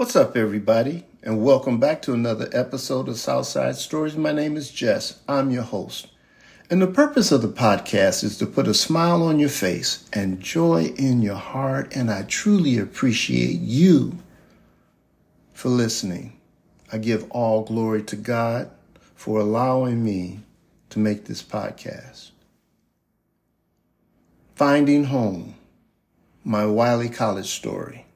What's up, everybody, and welcome back to another episode of Southside Stories. My name is Jess. I'm your host. And the purpose of the podcast is to put a smile on your face and joy in your heart. And I truly appreciate you for listening. I give all glory to God for allowing me to make this podcast. Finding Home, my Wiley College story.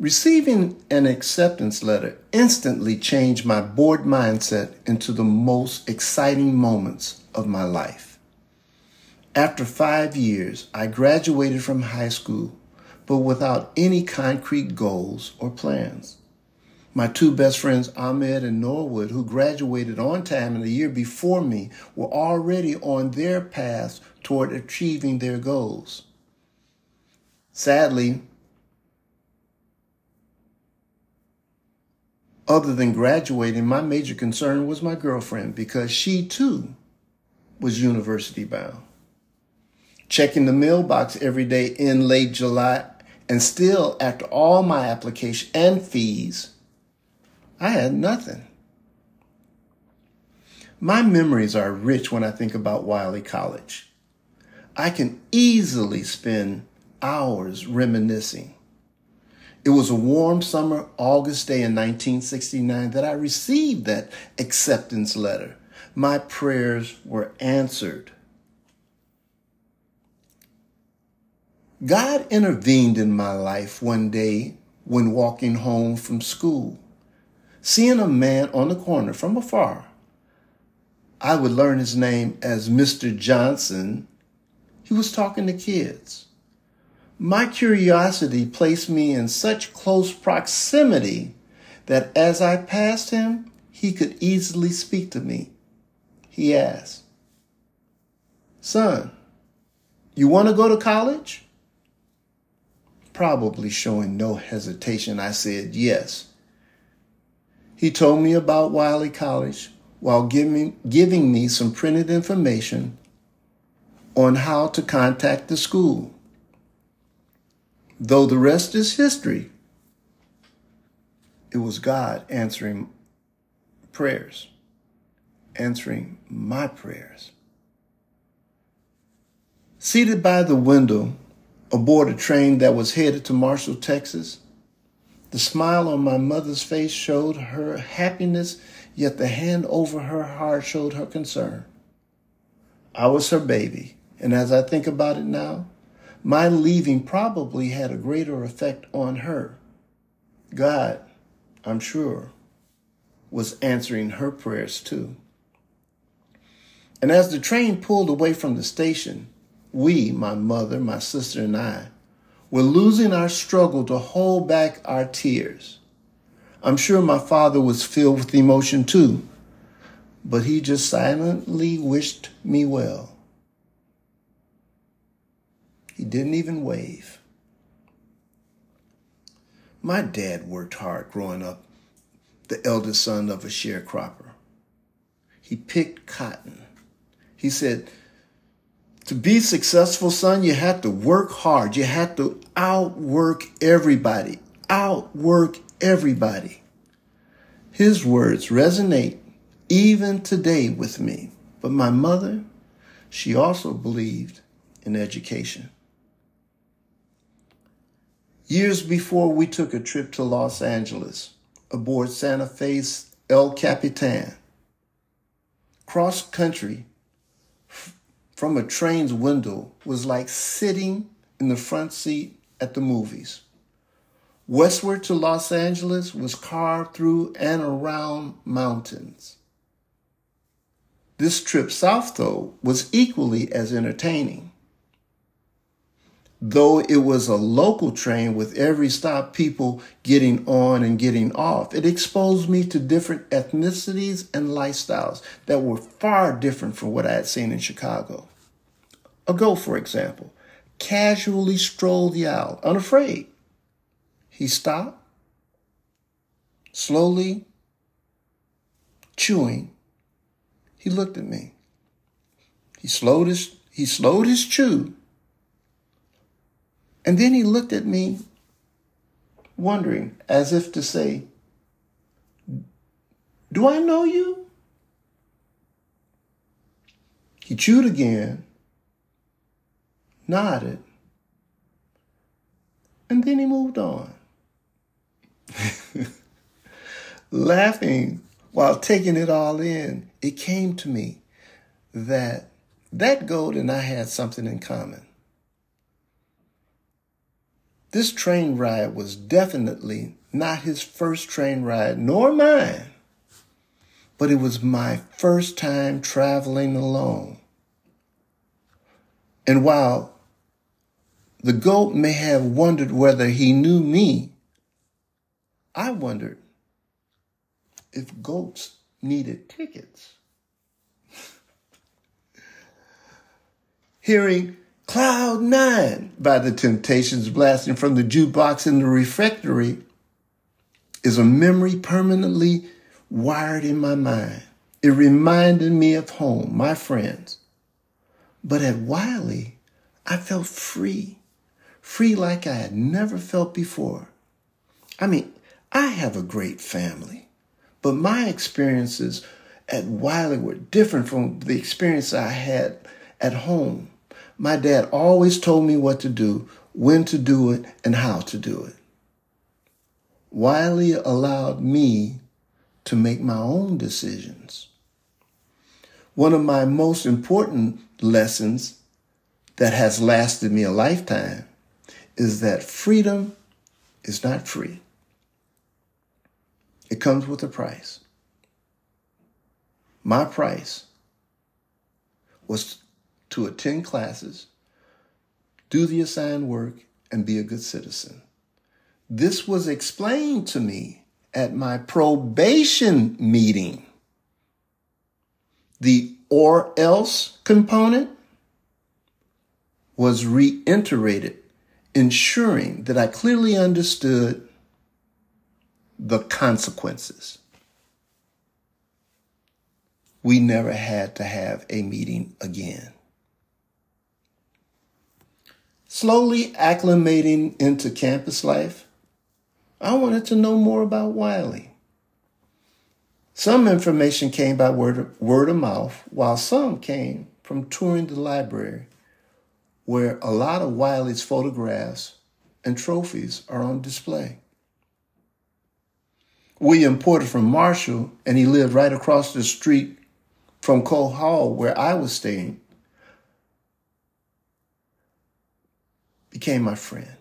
Receiving an acceptance letter instantly changed my bored mindset into the most exciting moments of my life. After five years, I graduated from high school, but without any concrete goals or plans. My two best friends, Ahmed and Norwood, who graduated on time in the year before me, were already on their path toward achieving their goals. Sadly, Other than graduating, my major concern was my girlfriend because she too was university bound. Checking the mailbox every day in late July, and still, after all my application and fees, I had nothing. My memories are rich when I think about Wiley College. I can easily spend hours reminiscing. It was a warm summer August day in 1969 that I received that acceptance letter. My prayers were answered. God intervened in my life one day when walking home from school. Seeing a man on the corner from afar, I would learn his name as Mr. Johnson. He was talking to kids. My curiosity placed me in such close proximity that as I passed him, he could easily speak to me. He asked, Son, you want to go to college? Probably showing no hesitation, I said yes. He told me about Wiley College while giving, giving me some printed information on how to contact the school though the rest is history, it was God answering prayers, answering my prayers. Seated by the window aboard a train that was headed to Marshall, Texas, the smile on my mother's face showed her happiness, yet the hand over her heart showed her concern. I was her baby, and as I think about it now, my leaving probably had a greater effect on her. God, I'm sure, was answering her prayers too. And as the train pulled away from the station, we, my mother, my sister, and I, were losing our struggle to hold back our tears. I'm sure my father was filled with emotion too, but he just silently wished me well. He didn't even wave. My dad worked hard growing up, the eldest son of a sharecropper. He picked cotton. He said, to be successful, son, you have to work hard. You have to outwork everybody. Outwork everybody. His words resonate even today with me. But my mother, she also believed in education. Years before we took a trip to Los Angeles aboard Santa Fe's El Capitan. Cross country from a train's window was like sitting in the front seat at the movies. Westward to Los Angeles was carved through and around mountains. This trip south, though, was equally as entertaining though it was a local train with every stop people getting on and getting off, it exposed me to different ethnicities and lifestyles that were far different from what I had seen in Chicago. A go, for example, casually strolled the aisle, unafraid. He stopped, slowly chewing. He looked at me. He slowed his, he slowed his chew and then he looked at me wondering, as if to say, Do I know you? He chewed again, nodded, and then he moved on. Laughing while taking it all in, it came to me that that goat and I had something in common. This train ride was definitely not his first train ride, nor mine, but it was my first time traveling alone. And while the goat may have wondered whether he knew me, I wondered if goats needed tickets. Hearing Cloud Nine by the Temptations blasting from the jukebox in the refectory is a memory permanently wired in my mind. It reminded me of home, my friends. But at Wiley, I felt free, free like I had never felt before. I mean, I have a great family, but my experiences at Wiley were different from the experience I had at home. My dad always told me what to do, when to do it, and how to do it. Wiley allowed me to make my own decisions. One of my most important lessons that has lasted me a lifetime is that freedom is not free. It comes with a price. My price was to attend classes, do the assigned work, and be a good citizen. This was explained to me at my probation meeting. The or else component was reiterated, ensuring that I clearly understood the consequences. We never had to have a meeting again. Slowly acclimating into campus life, I wanted to know more about Wiley. Some information came by word of, word of mouth, while some came from touring the library, where a lot of Wiley's photographs and trophies are on display. William Porter from Marshall, and he lived right across the street from Cole Hall, where I was staying, became my friend.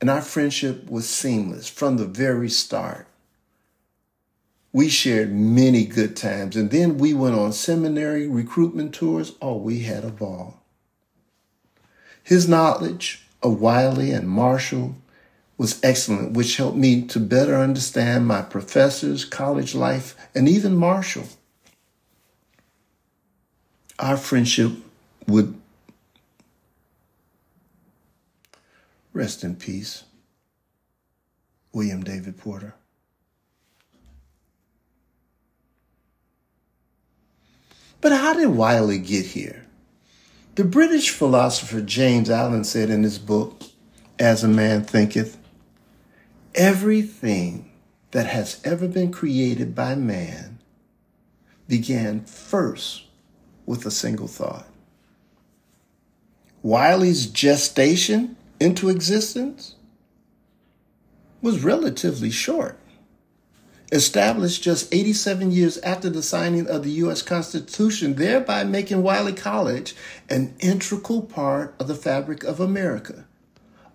And our friendship was seamless from the very start. We shared many good times, and then we went on seminary recruitment tours. Oh, we had a ball. His knowledge of Wiley and Marshall was excellent, which helped me to better understand my professors, college life, and even Marshall. Our friendship would rest in peace. William David Porter. But how did Wiley get here? The British philosopher James Allen said in his book, As a Man Thinketh, Everything that has ever been created by man began first with a single thought. Wiley's gestation into existence was relatively short. Established just 87 years after the signing of the U.S. Constitution, thereby making Wiley College an integral part of the fabric of America,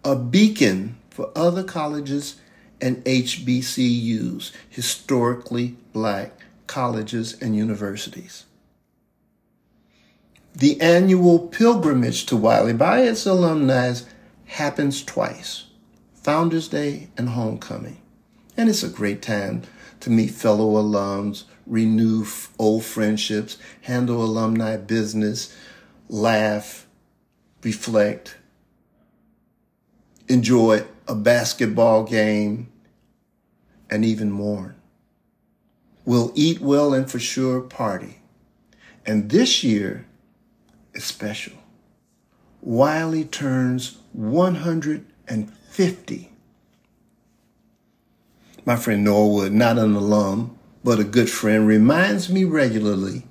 a beacon for other colleges and HBCUs, historically black colleges and universities. The annual pilgrimage to Wiley by its alumni happens twice Founders Day and Homecoming. And it's a great time to meet fellow alums, renew old friendships, handle alumni business, laugh, reflect, enjoy a basketball game, and even mourn. We'll eat well and for sure party. And this year is special. Wiley turns 150. My friend Norwood, not an alum, but a good friend, reminds me regularly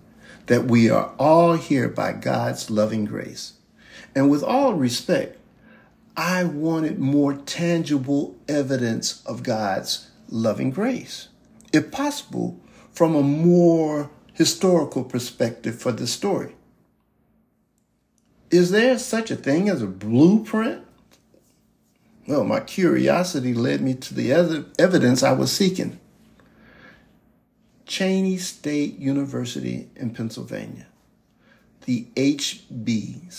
that we are all here by God's loving grace. And with all respect, I wanted more tangible evidence of God's loving grace. If possible, from a more historical perspective for the story. Is there such a thing as a blueprint? Well, my curiosity led me to the other evidence I was seeking. Cheyney State University in Pennsylvania, the HBCU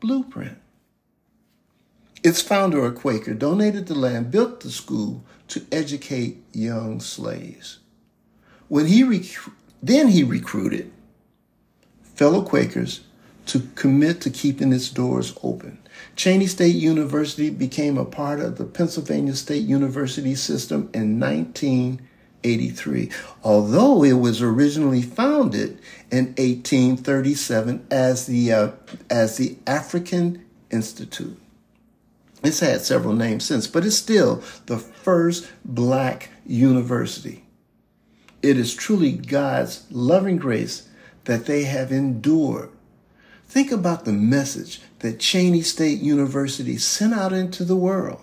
blueprint. Its founder, a Quaker, donated the land, built the school to educate young slaves. When he rec- then he recruited fellow Quakers to commit to keeping its doors open. Cheyney State University became a part of the Pennsylvania State University system in 1983, although it was originally founded in 1837 as the uh, as the African Institute. It's had several names since, but it's still the first black university. It is truly God's loving grace that they have endured. Think about the message that Cheyney State University sent out into the world,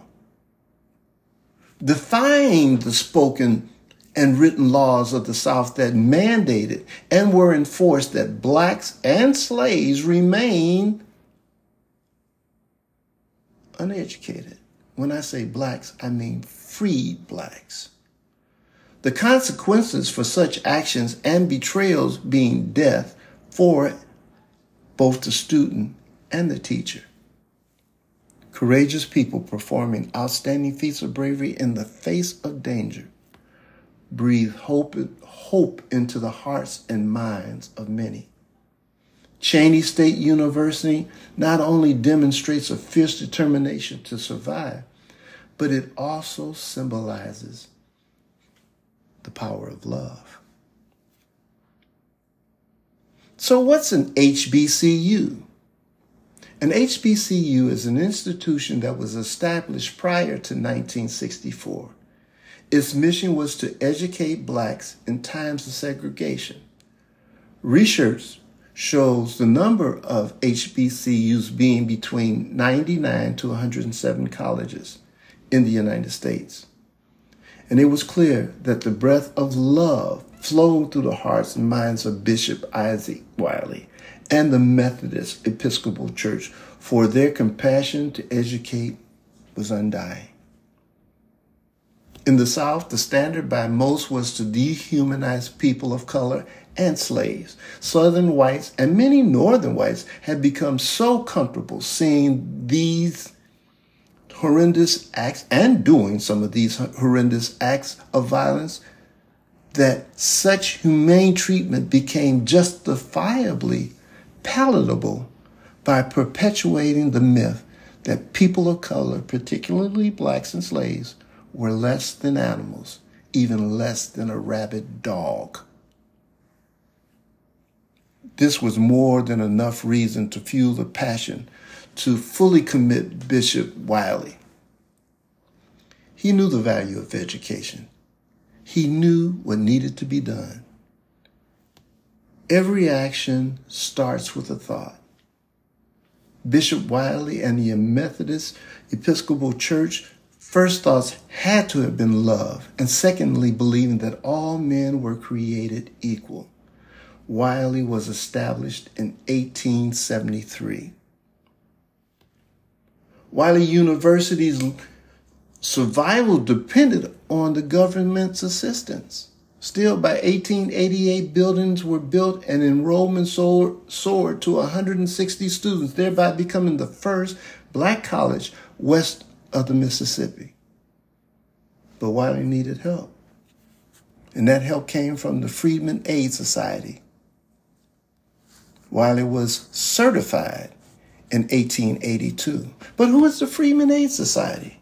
defying the spoken and written laws of the South that mandated and were enforced that blacks and slaves remain uneducated. When I say blacks, I mean freed blacks. The consequences for such actions and betrayals being death for both the student and the teacher. Courageous people performing outstanding feats of bravery in the face of danger breathe hope, hope into the hearts and minds of many. Cheyney State University not only demonstrates a fierce determination to survive, but it also symbolizes the power of love. So, what's an HBCU? An HBCU is an institution that was established prior to 1964. Its mission was to educate blacks in times of segregation. Research shows the number of HBCUs being between 99 to 107 colleges in the United States. And it was clear that the breath of love flowed through the hearts and minds of Bishop Isaac Wiley and the Methodist Episcopal Church, for their compassion to educate was undying. In the South, the standard by most was to dehumanize people of color and slaves. Southern whites and many Northern whites had become so comfortable seeing these horrendous acts and doing some of these horrendous acts of violence that such humane treatment became justifiably palatable by perpetuating the myth that people of color, particularly blacks and slaves, were less than animals, even less than a rabid dog. This was more than enough reason to fuel the passion to fully commit Bishop Wiley. He knew the value of education. He knew what needed to be done. Every action starts with a thought. Bishop Wiley and the Methodist Episcopal Church first thoughts had to have been love, and secondly, believing that all men were created equal. Wiley was established in 1873. Wiley University's survival depended on the government's assistance. Still, by 1888, buildings were built and enrollment soared to 160 students, thereby becoming the first black college west of the Mississippi. But Wiley needed help. And that help came from the Freedmen Aid Society. Wiley was certified in 1882. But who is the Freedmen Aid Society?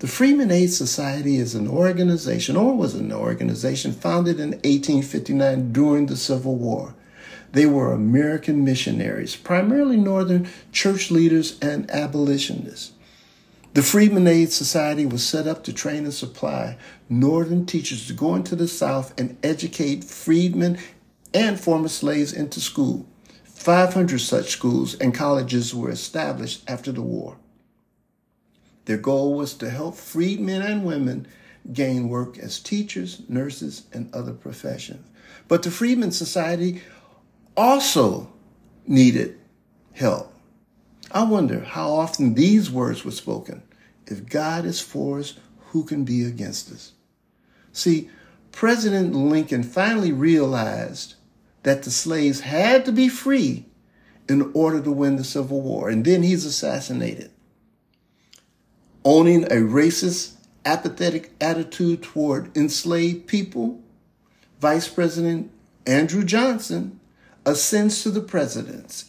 The Freedmen Aid Society is an organization, or was an organization, founded in 1859 during the Civil War. They were American missionaries, primarily Northern church leaders and abolitionists. The Freedmen Aid Society was set up to train and supply Northern teachers to go into the South and educate freedmen and former slaves into school. 500 such schools and colleges were established after the war. Their goal was to help freed men and women gain work as teachers, nurses, and other professions. But the Freedmen Society also needed help. I wonder how often these words were spoken. If God is for us, who can be against us? See, President Lincoln finally realized that the slaves had to be free in order to win the Civil War, and then he's assassinated. Owning a racist, apathetic attitude toward enslaved people, Vice President Andrew Johnson ascends to the presidency.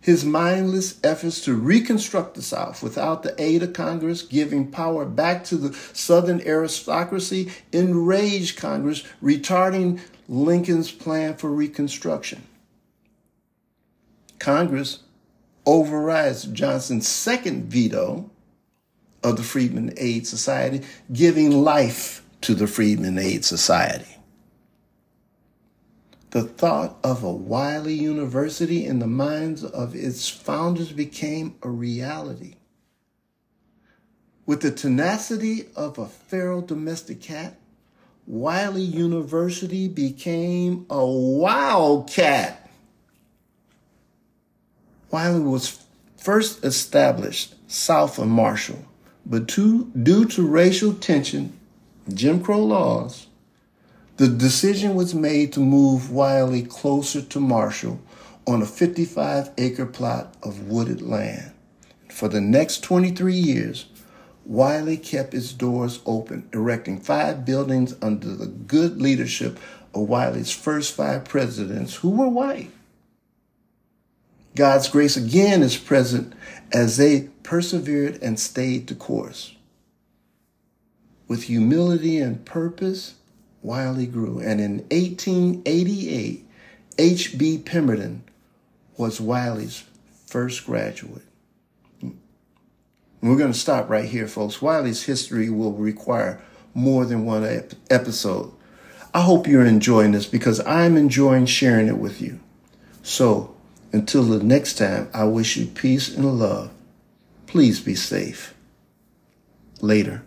His mindless efforts to reconstruct the South without the aid of Congress, giving power back to the Southern aristocracy, enraged Congress, retarding Lincoln's plan for Reconstruction. Congress overrides Johnson's second veto of the Freedmen Aid Society, giving life to the Freedmen Aid Society. The thought of a Wiley University in the minds of its founders became a reality. With the tenacity of a feral domestic cat, Wiley University became a wildcat. Wiley was first established south of Marshall, but to, due to racial tension, Jim Crow laws, the decision was made to move Wiley closer to Marshall on a 55 acre plot of wooded land. For the next 23 years, Wiley kept its doors open, erecting five buildings under the good leadership of Wiley's first five presidents, who were white. God's grace again is present as they persevered and stayed the course. With humility and purpose, Wiley grew. And in 1888, H.B. Pemberton was Wiley's first graduate. We're going to stop right here, folks. Wiley's history will require more than one ep- episode. I hope you're enjoying this because I'm enjoying sharing it with you. So, until the next time, I wish you peace and love. Please be safe. Later.